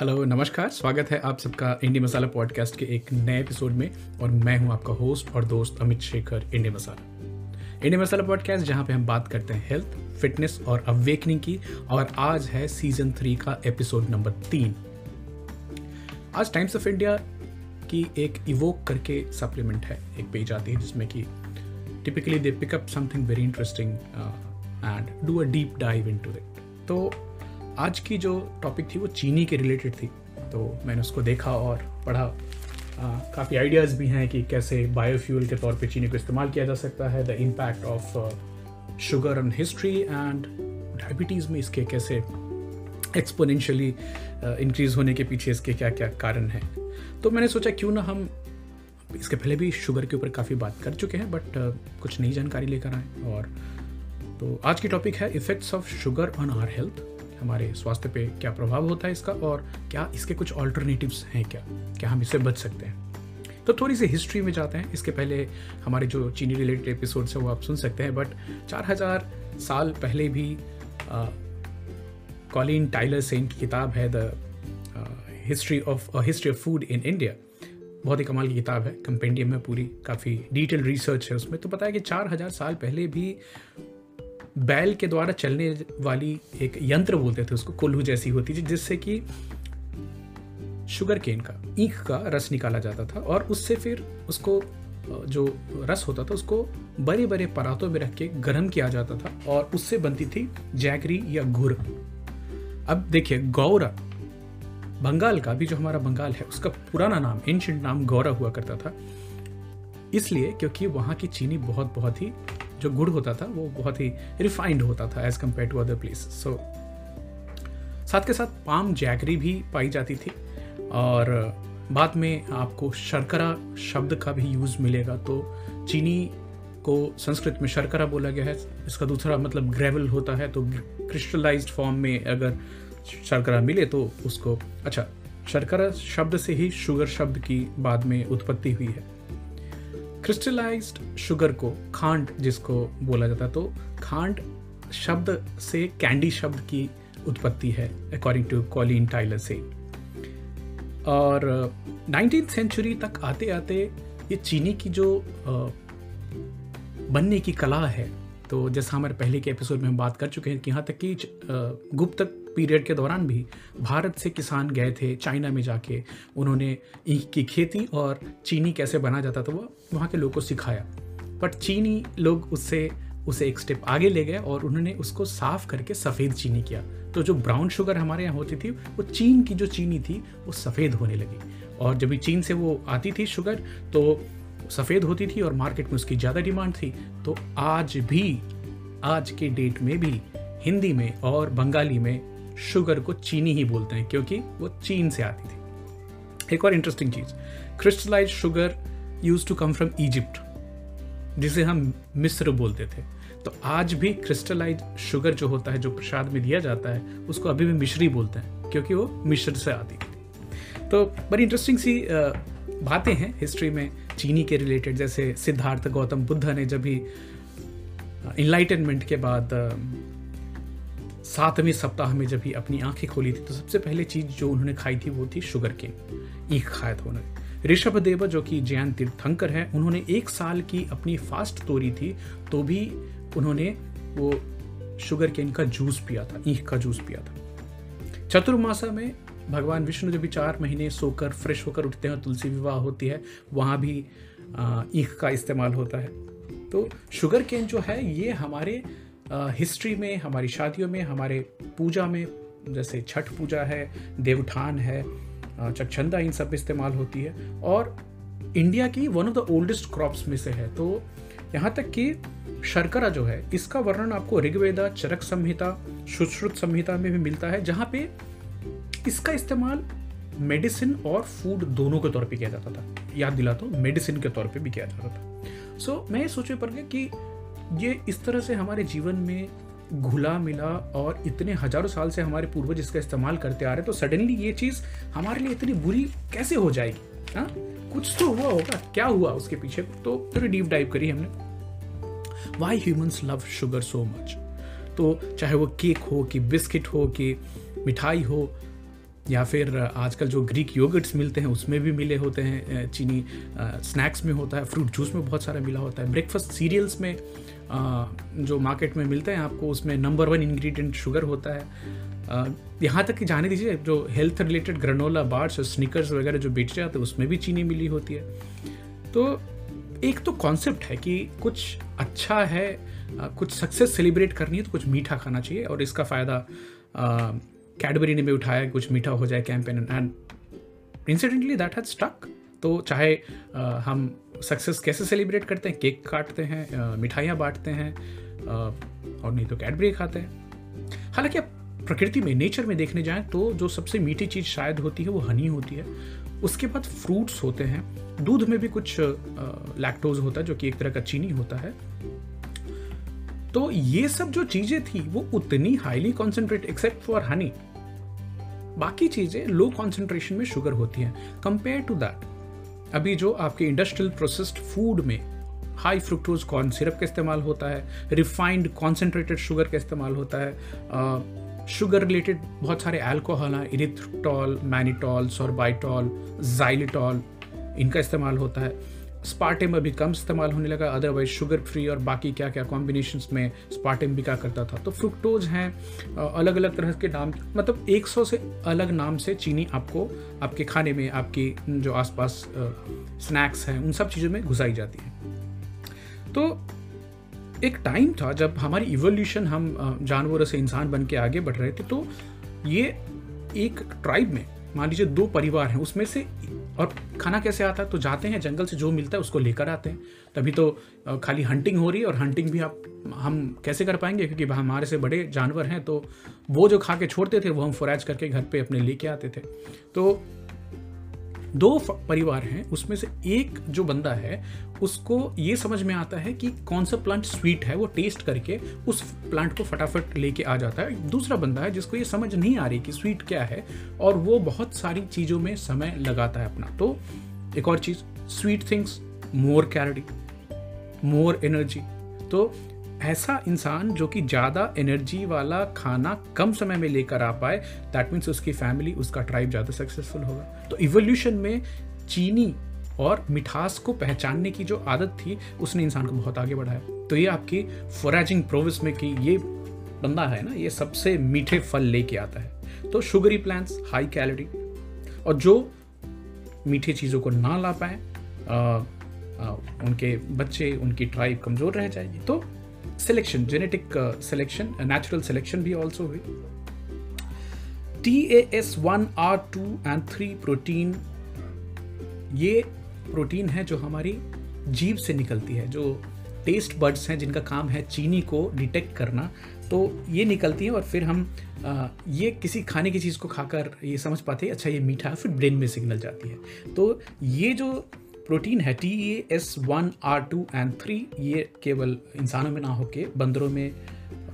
Hello, नमस्कार, स्वागत है आप सबका इंडी मसाला पॉडकास्ट के एक नए एपिसोड में और मैं हूँ आपका होस्ट और दोस्त Amit Shekhar, indie masala. Indie masala podcast जहाँ पे हम बात करते हैं हेल्थ, फिटनेस और अवेकनिंग की और आज है सीज़न थ्री का एपिसोड नंबर तीन। आज टाइम्स ऑफ़ इंडिया की एक इवोक करके सप्लीमेंट है, एक पेज आती है जिसमें कि typically they pick up something very interesting and do a deep dive into it तो आज की जो टॉपिक थी वो चीनी के रिलेटेड थी तो मैंने उसको देखा और पढ़ा। काफ़ी आइडियाज़ भी हैं कि कैसे बायोफ्यूल के तौर पे चीनी को इस्तेमाल किया जा सकता है the impact of sugar on history and diabetes में इसके कैसे एक्सपोनेंशियली इंक्रीज़ होने के पीछे इसके क्या क्या कारण हैं। तो मैंने सोचा क्यों ना हम इसके पहले भी शुगर के ऊपर काफ़ी बात कर चुके हैं बट uh, कुछ नई जानकारी लेकर आए। और तो आज की टॉपिक है effects of sugar on our health हमारे स्वास्थ्य पे क्या प्रभाव होता है इसका और क्या इसके कुछ ऑल्टरनेटिव्स हैं क्या? क्या हम इससे बच सकते हैं? तो थोड़ी सी हिस्ट्री में जाते हैं। इसके पहले हमारे जो चीनी रिलेटेड एपिसोड्स हैं वो आप सुन सकते हैं बट चार हज़ार साल पहले भी कॉलिन टाइलर सेन की किताब है the history of history of food in India बहुत ही कमाल की किताब है। कंपेंडियम में पूरी काफ़ी डिटेल रिसर्च है उसमें। तो पता है कि चार हज़ार साल पहले भी बैल के द्वारा चलने वाली एक यंत्र बोलते थे उसको कोल्हू जैसी होती थी, जिससे कि शुगर केन का, ईख का रस निकाला जाता था और उससे फिर उसको जो रस होता था उसको बड़े बड़े परातों में रख के गर्म किया जाता था और उससे बनती थी जैगरी या घुर अब देखिए, गौरा, बंगाल का भी जो हमारा बंगाल है, उसका पुराना नाम एंशंट नाम गौरा हुआ करता था। इसलिए क्योंकि वहाँ की चीनी बहुत बहुत ही जो गुड़ होता था, वो बहुत ही रिफाइंड होता था as compare to other place so साथ के साथ पाम जैगरी भी पाई जाती थी और बाद में आपको शर्करा शब्द का भी यूज़ मिलेगा। तो चीनी को संस्कृत में शर्करा बोला गया है, इसका दूसरा मतलब ग्रेवल होता है तो क्रिस्टलाइज्ड फॉर्म में अगर शर्करा मिले तो उसको अच्छा शर्करा शब्द से ही शुगर शब्द की बाद में उत्पत्ति हुई है। क्रिस्टलाइज्ड शुगर को खांड जिसको बोला जाता है तो खांड शब्द से कैंडी शब्द की उत्पत्ति है अकॉर्डिंग टू कॉलिन टाइलर से। और नाइनटीन सेंचुरी तक आते आते ये चीनी की जो बनने की कला है तो जैसा हमारे पहले के एपिसोड में हम बात कर चुके हैं कि यहाँ तक कि गुप्त पीरियड के दौरान भी भारत से किसान गए थे, चाइना में जाके उन्होंने ईख की खेती और चीनी कैसे बना जाता था वो वहाँ के लोगों को सिखाया। बट चीनी लोग उससे, उसे एक स्टेप आगे ले गए और उन्होंने उसको साफ़ करके सफ़ेद चीनी किया। तो जो ब्राउन शुगर हमारे यहाँ होती थी, वो चीन की जो चीनी थी, वो सफ़ेद होने लगी। और जब चीन से वो आती थी शुगर तो सफ़ेद होती थी और मार्केट में उसकी ज़्यादा डिमांड थी। तो आज भी, आज के डेट में भी हिंदी में और बंगाली में शुगर को चीनी ही बोलते हैं, क्योंकि वो चीन से आती थी। एक और interesting cheese crystallize sugar use to come from Egypt जिसे हम मिस्र बोलते थे। तो आज भी क्रिस्टलाइज शुगर जो होता है, जो प्रसाद में दिया जाता है, उसको अभी भी मिश्री बोलते हैं, क्योंकि वो मिश्र से आती थी। तो बड़ी इंटरेस्टिंग सी बातें हैं हिस्ट्री में चीनी के रिलेटेड जैसे सिद्धार्थ गौतम बुद्ध ने जब भी इनलाइटनमेंट के बाद सातवें सप्ताह में जब ही अपनी आँखें खोली थी तो सबसे पहले चीज़ जो उन्होंने खाई थी, वो थी शुगर केन ईख खाया था उन्होंने। ऋषभ देव जो कि जैन तीर्थंकर है, उन्होंने एक साल की अपनी फास्ट तोड़ी थी तो भी उन्होंने वो शुगर केन का जूस पिया था, ईख का जूस पिया था। चतुर्मासा में भगवान विष्णु जब भी चार महीने सोकर, फ्रेश होकर उठते हैं, तुलसी विवाह होती है, वहाँ भी ईख का इस्तेमाल होता है। तो शुगर केन जो है, ये हमारे हिस्ट्री में हमारी शादियों में हमारे पूजा में जैसे छठ पूजा है देवठान है चकचंदा इन सब इस्तेमाल होती है। और इंडिया की one of the oldest crops में से है। तो यहाँ तक कि शर्करा जो है इसका वर्णन आपको ऋग्वेदा चरक संहिता सुश्रुत संहिता में भी मिलता है जहाँ पे इसका इस्तेमाल मेडिसिन और फ़ूड दोनों के तौर पे किया जाता था। याद दिला तो मेडिसिन के तौर पे भी किया जाता था। सो so, मैं सोचे पर कि ये इस तरह से हमारे जीवन में घुला मिला और इतने हज़ारों साल से हमारे पूर्वज इसका इस्तेमाल करते आ रहे तो सडनली ये चीज़ हमारे लिए इतनी बुरी कैसे हो जाएगी? हाँ? कुछ तो हुआ होगा। क्या हुआ उसके पीछे? तो थोड़ी डीप डाइव करी हमने। Why humans love sugar so much तो चाहे वो केक हो कि बिस्किट हो कि मिठाई हो, या फिर आजकल जो ग्रीक योगर्ट्स मिलते हैं, उसमें भी मिले होते हैं चीनी स्नैक्स में होता है फ्रूट जूस में बहुत सारा मिला होता है। ब्रेकफास्ट सीरियल्स में जो मार्केट में मिलते हैं आपको उसमें नंबर वन इंग्रेडिएंट शुगर होता है। यहाँ तक कि जाने दीजिए जो हेल्थ रिलेटेड ग्रनोला बार्स और स्निकर्स वगैरह जो बेचे जाते हैं उसमें भी चीनी मिली होती है। तो एक तो कॉन्सेप्ट है कि कुछ अच्छा है कुछ सक्सेस सेलिब्रेट करनी है तो कुछ मीठा खाना चाहिए और इसका फ़ायदा कैडबरी ने भी उठाया कुछ मीठा हो जाए campaign and incidentally that has stuck तो चाहे आ, हम सक्सेस कैसे सेलिब्रेट करते हैं? केक काटते हैं मिठाइयाँ बांटते हैं और नहीं तो कैडबरी खाते हैं। हालाँकि आप प्रकृति में नेचर में देखने जाएँ तो जो सबसे मीठी चीज़ शायद होती है वो हनी होती है। उसके बाद फ्रूट्स होते हैं। दूध में भी कुछ लैक्टोज होता है जो कि एक तरह का चीनी होता है। तो ये सब जो चीज़ें थी, वो उतनी highly concentrate except for honey बाकी चीज़ें लो कॉन्सेंट्रेशन में शुगर होती हैं। कंपेयर टू दैट अभी जो आपके इंडस्ट्रियल प्रोसेस्ड फ़ूड में हाई फ्रुक्टोज कॉर्न सिरप का इस्तेमाल होता है रिफाइंड कॉन्सेंट्रेटेड शुगर का इस्तेमाल होता है शुगर रिलेटेड बहुत सारे एल्कोहल हैं इरिथ्रोटॉल मैनिटॉल सोरबाइटॉल जाइलिटॉल इनका इस्तेमाल होता है। स्पार्टेम अभी कम इस्तेमाल होने लगा अदरवाइज़ शुगर फ्री और बाकी क्या क्या कॉम्बिनेशन में स्पार्टेम भी क्या करता था। तो फ्रुक्टोज हैं अलग अलग तरह के नाम मतलब 100 से अलग नाम से चीनी आपको, आपके खाने में, आपकी जो आसपास स्नैक्स हैं, उन सब चीज़ों में घुसाई जाती है। तो एक टाइम था जब हमारी इवोल्यूशन हम जानवरों से इंसान बन के आगे बढ़ रहे थे तो ये एक ट्राइब में, मान लीजिए दो परिवार हैं, उसमें से और खाना कैसे आता है? तो जाते हैं, जंगल से जो मिलता है उसको लेकर आते हैं। तभी तो खाली हंटिंग हो रही है और हंटिंग भी आप, हम कैसे कर पाएँगे? क्योंकि हमारे से बड़े जानवर हैं तो वो जो खा के छोड़ते थे, वो हम फोराज करके घर पे अपने लेके आते थे। तो दो परिवार हैं, उसमें से एक जो बंदा है, उसको ये समझ में आता है कि कौन सा प्लांट स्वीट है, वो टेस्ट करके उस प्लांट को फटाफट लेके आ जाता है। दूसरा बंदा है जिसको ये समझ नहीं आ रही कि स्वीट क्या है, और वो बहुत सारी चीज़ों में समय लगाता है अपना। तो एक और चीज़ sweet things more calorie more energy तो ऐसा इंसान जो कि ज़्यादा एनर्जी वाला खाना कम समय में लेकर आ पाए दैट मीन्स उसकी फैमिली उसका ट्राइब ज़्यादा सक्सेसफुल होगा। तो इवोल्यूशन में चीनी और मिठास को पहचानने की जो आदत थी, उसने इंसान को बहुत आगे बढ़ाया। तो ये आपकी फोराजिंग प्रोविस में कि, ये बंदा है ना, ये सबसे मीठे फल लेके आता है। तो शुगरी प्लांट्स हाई कैलोरी और जो मीठी चीज़ों को ना ला पाए उनके बच्चे, उनकी ट्राइब कमज़ोर रह जाएगी। तो selection genetic selection natural selection भी ऑल्सो हुई। T A S one R two and three protein ये प्रोटीन है जो हमारी जीभ से निकलती है जो टेस्ट बर्ड्स हैं जिनका काम है चीनी को डिटेक्ट करना। तो ये निकलती है और फिर हम आ, ये किसी खाने की चीज़ को खाकर ये समझ पाते हैं अच्छा ये मीठा है फिर ब्रेन में सिग्नल जाती है। तो ये जो प्रोटीन है T A S one R two and three ये केवल इंसानों में ना होके बंदरों में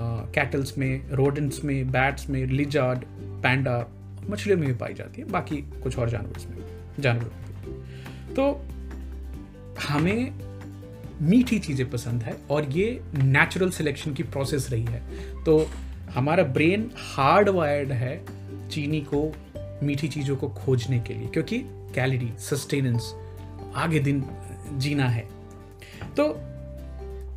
कैटल्स में रोडेंट्स में बैट्स में लिजार्ड पैंडा मछलियों में भी पाई जाती है। बाकी कुछ और जानवर में जानवरों तो हमें मीठी चीज़ें पसंद है और ये नेचुरल सिलेक्शन की प्रोसेस रही है। तो हमारा ब्रेन हार्ड वायर्ड है चीनी को, मीठी चीज़ों को खोजने के लिए, क्योंकि कैलोरी सस्टेनेंस आगे दिन जीना है। तो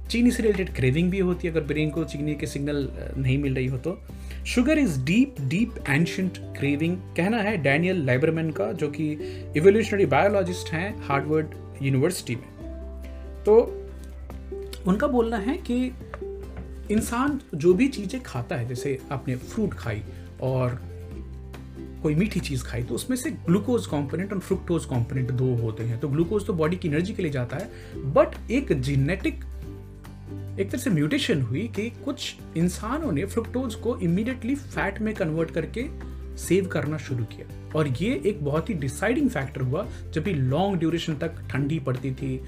चीनी से रिलेटेड क्रेविंग भी होती है, अगर ब्रेन को चीनी के सिग्नल नहीं मिल रही हो तो। Sugar is deep deep ancient craving कहना है डैनियल लाइब्रमैन का, जो कि इवोल्यूशनरी बायोलॉजिस्ट हैं हार्वर्ड यूनिवर्सिटी में। तो उनका बोलना है कि इंसान जो भी चीज़ें खाता है, जैसे आपने फ्रूट खाई और कोई मीठी चीज़ खाई तो उसमें से ग्लूकोज कंपोनेंट और फ्रुक्टोज कंपोनेंट दो होते हैं। तो ग्लूकोज तो बॉडी की एनर्जी के लिए जाता है, बट एक जेनेटिक, एक तरह से म्यूटेशन हुई कि कुछ इंसानों ने फ्रुक्टोज को इमीडिएटली फैट में कन्वर्ट करके सेव करना शुरू किया। और ये एक बहुत ही डिसाइडिंग फैक्टर हुआ, जब भी लॉन्ग ड्यूरेशन तक ठंडी पड़ती थी,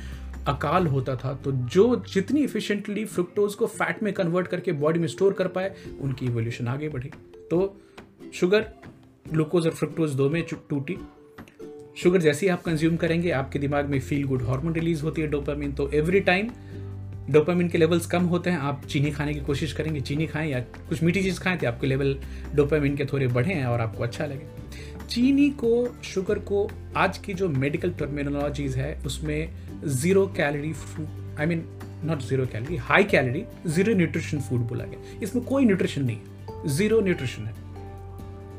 अकाल होता था तो जो जितनी इफिशिएंटली फ्रुक्टोज को फैट में कन्वर्ट करके बॉडी में स्टोर कर पाए, उनकी इवोल्यूशन आगे बढ़ी। तो शुगर ग्लूकोज और फ्रुक्टोज दो में टूटी। शुगर जैसे ही आप कंज्यूम करेंगे, आपके दिमाग में फील गुड हार्मोन रिलीज़ होती है डोपामिन तो एवरी टाइम डोपामिन के लेवल्स कम होते हैं, आप चीनी खाने की कोशिश करेंगे। चीनी खाएँ या कुछ मीठी चीज़ खाएँ तो आपके लेवल डोपामिन के थोड़े बढ़े हैं और आपको अच्छा लगे। चीनी को शुगर को, आज की जो मेडिकल टर्मिनोलॉजीज है, उसमें zero calorie I mean not zero calorie high calorie zero nutrition food बोला गया। इसमें कोई न्यूट्रिशन नहीं है। ज़ीरो न्यूट्रिशन है।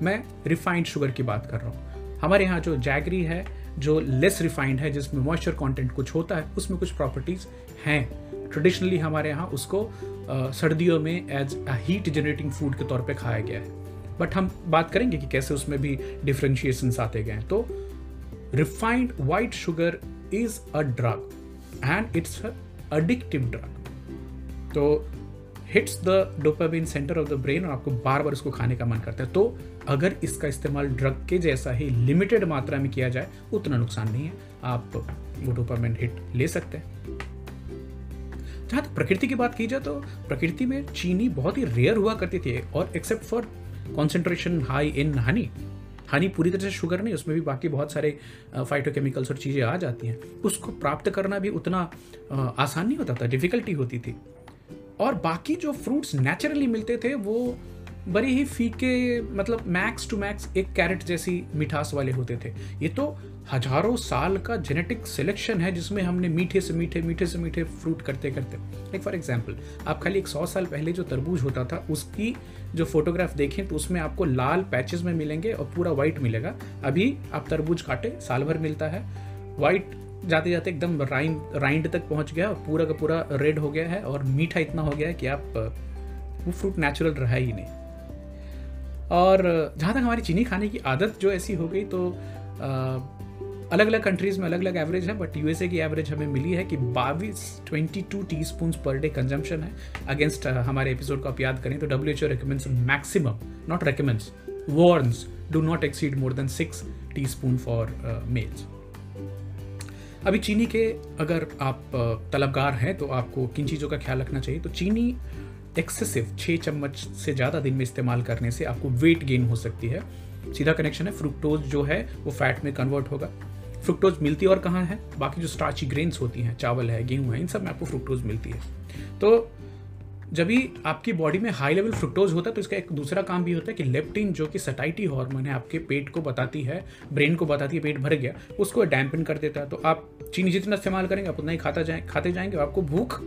मैं रिफाइंड शुगर की बात कर रहा हूँ। हमारे यहाँ जो जैगरी है, जो लेस रिफाइंड है, जिसमें मॉइस्चर कंटेंट कुछ होता है, उसमें कुछ प्रॉपर्टीज़ हैं। ट्रेडिशनली हमारे यहाँ उसको सर्दियों में as a heat generating food के तौर पे खाया गया है। बट हम बात करेंगे कि कैसे उसमें भी डिफ्रेंशिएशन आते गए तो refined white sugar is a drug and it's addictive drug तो hits the dopamine centre of the brain और आपको बार बार उसको खाने का मन करता है। तो अगर इसका इस्तेमाल ड्रग के जैसा ही लिमिटेड मात्रा में किया जाए, उतना नुकसान नहीं है। आप वो डोपामिन हिट ले सकते हैं। जहाँ तक प्रकृति की बात की जाए तो प्रकृति में चीनी बहुत ही रेयर हुआ करती थी, और except for concentration high in honey honey पूरी तरह से शुगर नहीं, उसमें भी बाकी बहुत सारे फाइटोकेमिकल्स और चीज़ें आ जाती हैं। उसको प्राप्त करना भी उतना आसान नहीं होता था डिफ़िकल्टी होती थी। और बाकी जो फ्रूट्स नेचुरली मिलते थे, वो बड़े ही फीके मतलब मैक्स टू मैक्स एक कैरेट जैसी मिठास वाले होते थे। ये तो हज़ारों साल का जेनेटिक सिलेक्शन है जिसमें हमने मीठे से मीठे मीठे से मीठे फ्रूट करते करते। लाइक फॉर एग्ज़ाम्पल आप खाली एक सौ साल पहले जो तरबूज होता था, उसकी जो फोटोग्राफ देखें तो उसमें आपको लाल पैचेस में मिलेंगे और पूरा वाइट मिलेगा। अभी आप तरबूज काटे, साल भर मिलता है। वाइट जाते जाते एकदम राइंड राइंड तक पहुँच गया और पूरा का पूरा रेड हो गया है और मीठा इतना हो गया है कि आप, वो फ्रूट नेचुरल रहा ही नहीं। और जहाँ तक हमारी चीनी खाने की आदत जो ऐसी हो गई तो अलग अलग कंट्रीज़ में अलग अलग एवरेज है बट यूएसए की एवरेज हमें मिली है कि बाईस twenty two teaspoon per day consumption है अगेंस्ट हमारे एपिसोड को आप याद करें तो W H O recommends maximum not recommends warns do not exceed more than six teaspoon for males अभी चीनी के अगर आप तलबगार हैं तो आपको किन चीज़ों का ख्याल रखना चाहिए? तो चीनी एक्सेसिव छः चम्मच से ज़्यादा दिन में इस्तेमाल करने से आपको वेट गेन हो सकती है। सीधा कनेक्शन है फ्रुक्टोज जो है, वो फैट में कन्वर्ट होगा। फ्रुक्टोज मिलती और कहाँ है? बाकी जो स्टार्ची ग्रेन्स होती हैं, चावल है, गेहूँ है, इन सब में आपको फ्रुक्टोज मिलती है। तो जब भी आपकी बॉडी में हाई लेवल फ्रुक्टोज होता है तो इसका एक दूसरा काम भी होता है कि लेप्टिन जो कि सटाइटी हार्मोन है, आपके पेट को बताती है ब्रेन को बताती है, पेट भर गया, उसको डैम्पन कर देता है। तो आप चीनी जितना इस्तेमाल करेंगे, आप उतना ही खाता जाए, खाते जाएँगे, आपको भूख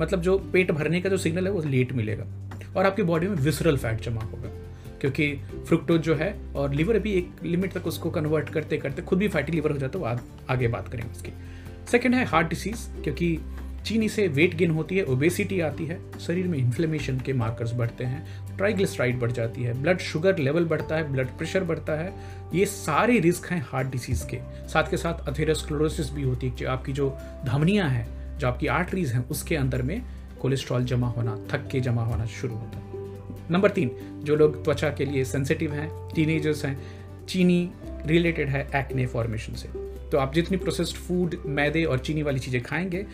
मतलब जो पेट भरने का जो सिग्नल है वो लेट मिलेगा। और आपकी बॉडी में विसरल फैट जमा होगा। क्योंकि फ्रुक्टोज जो है और लिवर भी एक लिमिट तक उसको कन्वर्ट करते करते खुद भी फैटी लिवर हो जाता है तो आगे बात करेंगे उसकी। सेकेंड है हार्ट डिसीज क्योंकि चीनी से वेट गेन होती है ओबेसिटी आती है, शरीर में इन्फ्लेमेशन के मार्कर्स बढ़ते हैं ट्राइग्लिसराइड बढ़ जाती है ब्लड शुगर लेवल बढ़ता है ब्लड प्रेशर बढ़ता है, ये सारे रिस्क हैं हार्ट डिसीज़ के। साथ के साथ अथेरोस्क्लोरोसिस भी होती है आपकी जो धमनियाँ हैं जो आपकी आर्टरीज हैं, उसके अंदर में कोलेस्ट्रॉल जमा होना, थक के जमा होना शुरू होता है। नंबर तीन, जो लोग त्वचा के लिए सेंसिटिव हैं टीनेजर्स हैं, चीनी रिलेटेड है एक्ने फॉर्मेशन से। तो आप जितनी प्रोसेस्ड फ़ूड मैदे और चीनी वाली चीज़ें खाएँगे,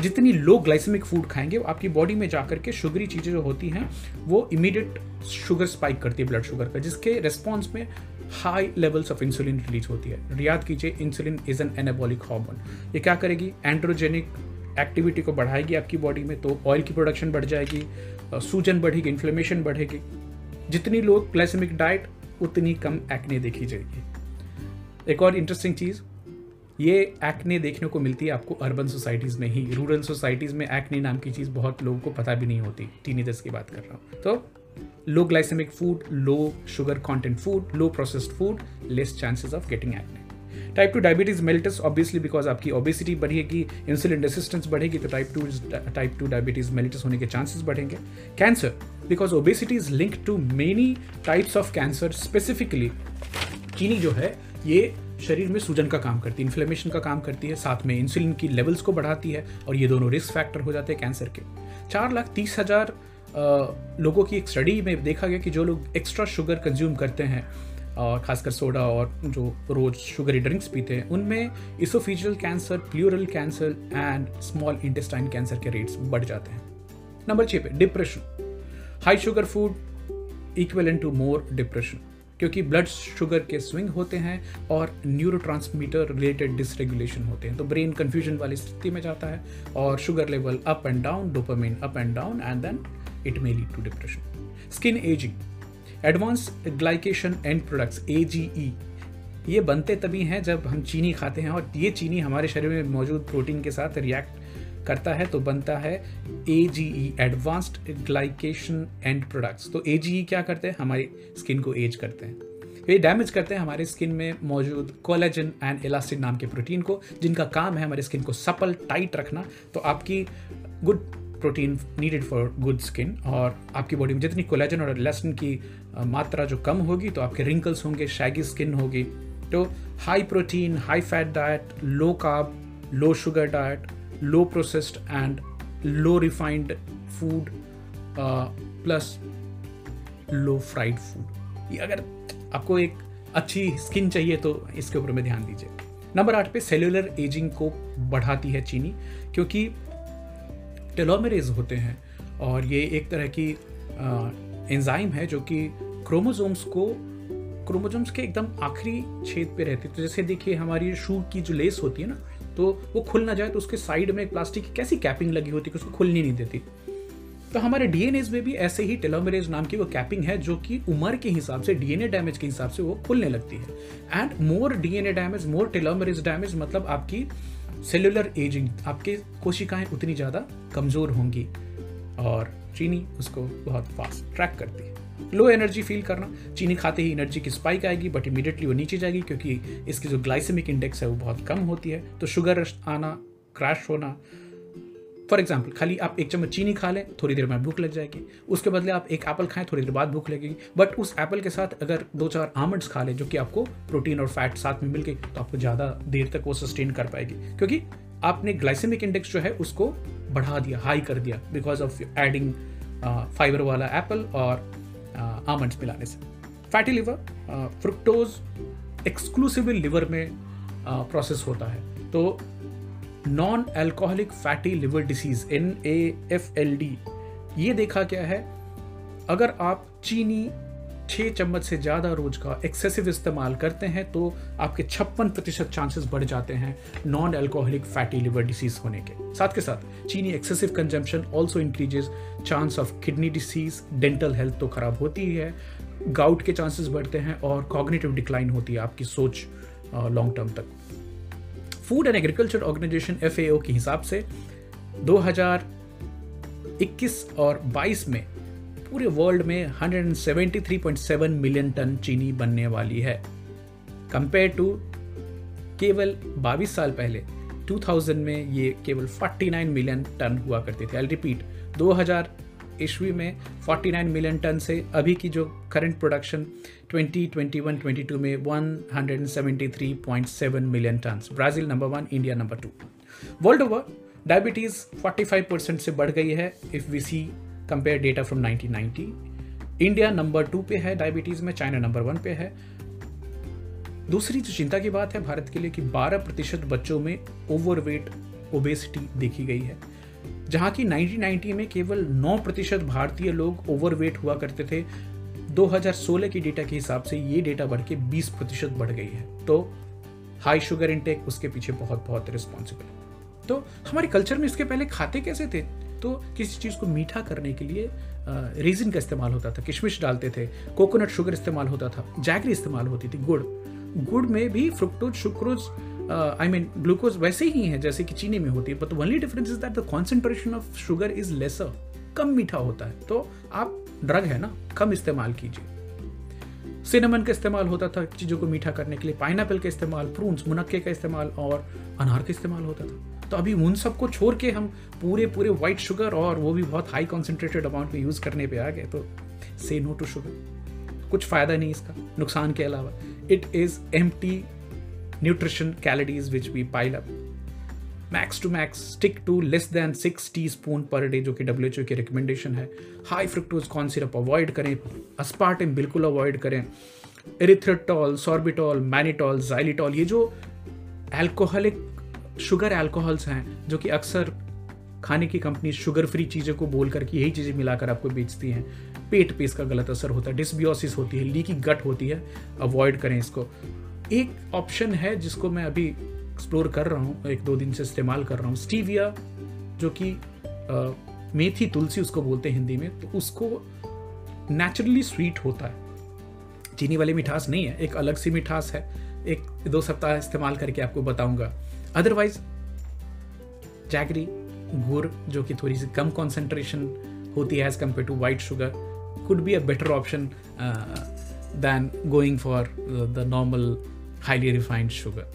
जितनी लो ग्लाइसेमिक फ़ूड खाएँगे, आपकी बॉडी में जाकर के शुगरी चीज़ें जो होती हैं, वो इमीडिएट शुगर स्पाइक करती है ब्लड शुगर का, जिसके रिस्पॉन्स में high levels of insulin release होती है। याद कीजिए insulin is an anabolic hormone ये क्या करेगी? एंड्रोजेनिक एक्टिविटी को बढ़ाएगी आपकी बॉडी में तो ऑयल की प्रोडक्शन बढ़ जाएगी सूजन बढ़ेगी इन्फ्लेमेशन बढ़ेगी। जितनी लोग ग्लाइसेमिक डाइट उतनी कम एक्ने देखी जाएगी। एक और इंटरेस्टिंग चीज़, ये एक्ने देखने को मिलती है आपको अर्बन सोसाइटीज़ में ही। रूरल सोसाइटीज़ में एक्ने नाम की चीज़ बहुत लोगों को पता भी नहीं होती। टीनेजर्स की बात कर रहा हूँ। तो low glycemic food low sugar content food low processed food less chances of getting acne type two diabetes mellitus obviously because आपकी ओबेसिटी बढ़ेगी इंसुलिन रेसिस्टेंस बढ़ेगी तो type two type two diabetes mellitus होने के चांसेस बढ़ेंगे. Cancer because obesity is link to many types of cancer specifically चीनी जो है, ये शरीर में सूजन का काम करती है इन्फ्लेमेशन का काम करती है, साथ में इंसुलिन की लेवल्स को बढ़ाती है, और ये दोनों रिस्क फैक्टर हो जाते हैं कैंसर के. चार लाख तीस हज़ार लोगों की एक स्टडी में देखा गया कि जो लोग एक्स्ट्रा शुगर कंज्यूम करते हैं खासकर सोडा और जो रोज शुगरी ड्रिंक्स पीते हैं, उनमें oesophageal cancer pleural cancer and small intestine cancer के रेट्स बढ़ जाते हैं। नंबर छः पे depression high sugar food equal to more depression क्योंकि ब्लड शुगर के स्विंग होते हैं और न्यूरो रिलेटेड डिसरेगुलेशन होते हैं। तो ब्रेन कन्फ्यूज़न वाली स्थिति में जाता है और sugar level up and down dopamine up and down and then it may lead to depression skin ageing advance glycation end products AGE ये बनते तभी हैं जब हम चीनी खाते हैं और ये चीनी हमारे शरीर में मौजूद प्रोटीन के साथ रिएक्ट करता है तो बनता है A G E advanced glycation end products तो ए जी ई क्या करते हैं? हमारी स्किन को एज करते हैं। ये डैमेज करते हैं हमारे स्किन में मौजूद कोलेजन एंड इलास्टिन नाम के प्रोटीन को, जिनका काम है हमारे स्किन को सपल टाइट रखना। तो आपकी good protein needed for good skin और आपकी बॉडी में जितनी कोलेजन और इलास्टिन की मात्रा जो कम होगी तो आपके रिंकल्स होंगे शैगी स्किन होगी। तो high protein high fat diet low carb low sugar diet low processed and low refined food plus low fried food ये अगर आपको एक अच्छी स्किन चाहिए तो इसके ऊपर में ध्यान दीजिए। नंबर आठ पे सेल्यूलर एजिंग को बढ़ाती है चीनी, क्योंकि टेलोमेरेज होते हैं और ये एक तरह की एंजाइम है जो कि क्रोमोजोम्स को क्रोमोजोम्स के एकदम आखिरी छेद पे रहती है। तो जैसे देखिए, हमारी शू की जो लेस होती है ना तो वो खुल ना जाए तो उसके साइड में प्लास्टिक की कैसी कैपिंग लगी होती है उसको खुलनी नहीं देती। तो हमारे डीएनए में भी ऐसे ही टेलोमेरेज नाम की वो कैपिंग है जो कि उम्र के हिसाब से डीएनए डैमेज के हिसाब से वो खुलने लगती है। And more DNA damage more telomerase damage मतलब आपकी सेलुलर एजिंग आपके कोशिकाएँ उतनी ज़्यादा कमज़ोर होंगी। और चीनी उसको बहुत फास्ट ट्रैक करती है। लो एनर्जी फील करना। चीनी खाते ही एनर्जी की स्पाइक आएगी बट इमीडिएटली वो नीचे जाएगी क्योंकि इसकी जो ग्लाइसेमिक इंडेक्स है वो बहुत कम होती है। तो शुगर आना क्रैश होना फॉर एग्ज़ाम्पल खाली आप एक चम्मच चीनी खा लें थोड़ी देर में भूख लग जाएगी। उसके बदले आप एक एप्पल खाएँ थोड़ी देर बाद भूख लगेगी। बट उस एप्पल के साथ अगर दो चार आमंड्स खा लें जो कि आपको प्रोटीन और फैट साथ में मिल गई तो आपको ज़्यादा देर तक वो सस्टेन कर पाएगी। क्योंकि आपने ग्लाइसेमिक इंडेक्स जो है उसको बढ़ा दिया हाई कर दिया बिकॉज़ ऑफ़ एडिंग फाइबर वाला एप्पल और आमंड्स uh, मिलाने से। Fatty liver fructose exclusively liver में प्रोसेस uh, होता है। तो non alcoholic fatty liver disease N A F L D ये देखा क्या है? अगर आप चीनी छः चम्मच से ज़्यादा रोज का एक्सेसिव इस्तेमाल करते हैं तो आपके छप्पन प्रतिशत चांसेस बढ़ जाते हैं non alcoholic fatty liver disease होने के। साथ के साथ, चीनी excessive consumption also increases chance of kidney disease dental health तो खराब होती ही है गाउट के चांसेस बढ़ते हैं और कॉग्निटिव डिक्लाइन होती है आपकी सोच लॉन्ग टर्म तक। Food and agriculture organisation F के हिसाब से 2021 और 22 में पूरे वर्ल्ड में 173.7 मिलियन टन चीनी बनने वाली है। कंपेयर टू केवल 22 साल पहले 2000 में ये केवल 49 मिलियन टन हुआ करते थे। आई रिपीट 2000 ईस्वी में 49 मिलियन टन से अभी की जो करंट प्रोडक्शन 2021-22 में 173.7 million ton Brazil number one India number two world over diabetes 45 percent से बढ़ गई है if we see compare data from 1990 India number two पे है डायबिटीज़ में चाइना नंबर वन पे है। दूसरी जो चिंता की बात है भारत के लिए कि 12 प्रतिशत बच्चों में ओवरवेट ओबेसिटी देखी गई है। जहाँ की 1990 में केवल 9 प्रतिशत भारतीय लोग ओवरवेट हुआ करते थे। 2016 की डेटा के हिसाब से ये डेटा बढ़ के 20 प्रतिशत बढ़ गई है। तो हाई शुगर इनटेक उसके पीछे बहुत बहुत रिस्पॉन्सिबल है। तो हमारे कल्चर में इसके पहले खाते कैसे थे? तो किसी चीज़ को मीठा करने के लिए रेजिन का इस्तेमाल होता था, किशमिश डालते थे कोकोनट शुगर इस्तेमाल होता था जैगरी इस्तेमाल होती थी, गुड़। गुड़ में भी fructose sucrose I mean glucose वैसे ही है जैसे कि चीनी में होती है but only difference is that the concentration of sugar is lesser कम मीठा होता है। तो आप ड्रग है ना, कम इस्तेमाल कीजिए। सिनेमन का इस्तेमाल होता था चीज़ों को मीठा करने के लिए पाइन का इस्तेमाल प्रून्स मुनक्के का इस्तेमाल और अनार का इस्तेमाल होता था। तो अभी उन सबको छोड़ के हम पूरे पूरे वाइट शुगर और वो भी बहुत हाई कॉन्सेंट्रेटेड अमाउंट में यूज़ करने पे आ गए तो से नो टू शुगर कुछ फ़ायदा नहीं इसका, नुकसान के अलावा। It is empty nutrition calories which we pile up. Max to max stick to less than six teaspoon per day जो कि डब्ल्यू एच ओ की रिकमेंडेशन है। High fructose corn syrup avoid करें अस्पार्टिम बिल्कुल अवॉइड करें। एरिथ्रेटॉल sorbitol mannitol xylitol ये जो alcoholic sugar alcohols हैं, जो कि अक्सर खाने की कंपनी शुगर फ्री चीज़ों को बोल करके यही चीज़ें मिलाकर आपको बेचती हैं। पेट पे इसका गलत असर होता है डिसबियोसिस होती है लीकी गट होती है अवॉइड करें इसको। एक ऑप्शन है जिसको मैं अभी एक्सप्लोर कर रहा हूँ, एक दो दिन से इस्तेमाल कर रहा हूँ। स्टीविया, जो कि मेथी तुलसी उसको बोलते हैं हिंदी में तो उसको नेचुरली स्वीट होता है। चीनी वाली मिठास नहीं है, एक अलग सी मिठास है। एक दो सप्ताह इस्तेमाल करके आपको बताऊँगा। अदरवाइज़ जैगरी गुड़, जो कि थोड़ी सी कम कॉन्सेंट्रेशन होती है as compare to white sugar could be a better option than going for the normal highly refined sugar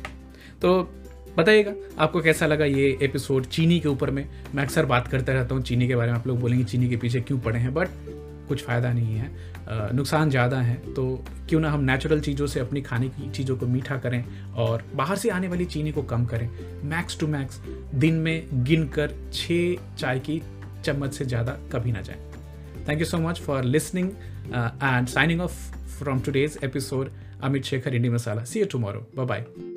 तो बताइएगा, आपको कैसा लगा ये एपिसोड चीनी के ऊपर में? मैं अक्सर बात करता रहता हूँ चीनी के बारे में। आप लोग बोलेंगे चीनी के पीछे क्यों पड़े हैं बट कुछ फ़ायदा नहीं है। नुकसान ज़्यादा है तो क्यों ना हम नेचुरल चीज़ों से अपनी खाने की चीज़ों को मीठा करें और बाहर से आने वाली चीनी को कम करें। मैक्स टू मैक्स दिन में गिन कर छः चाय की चम्मच से ज़्यादा कभी ना जाए। Thank you so much for listening and signing off from today's episode Amit Shekhar indie masala see you tomorrow bye bye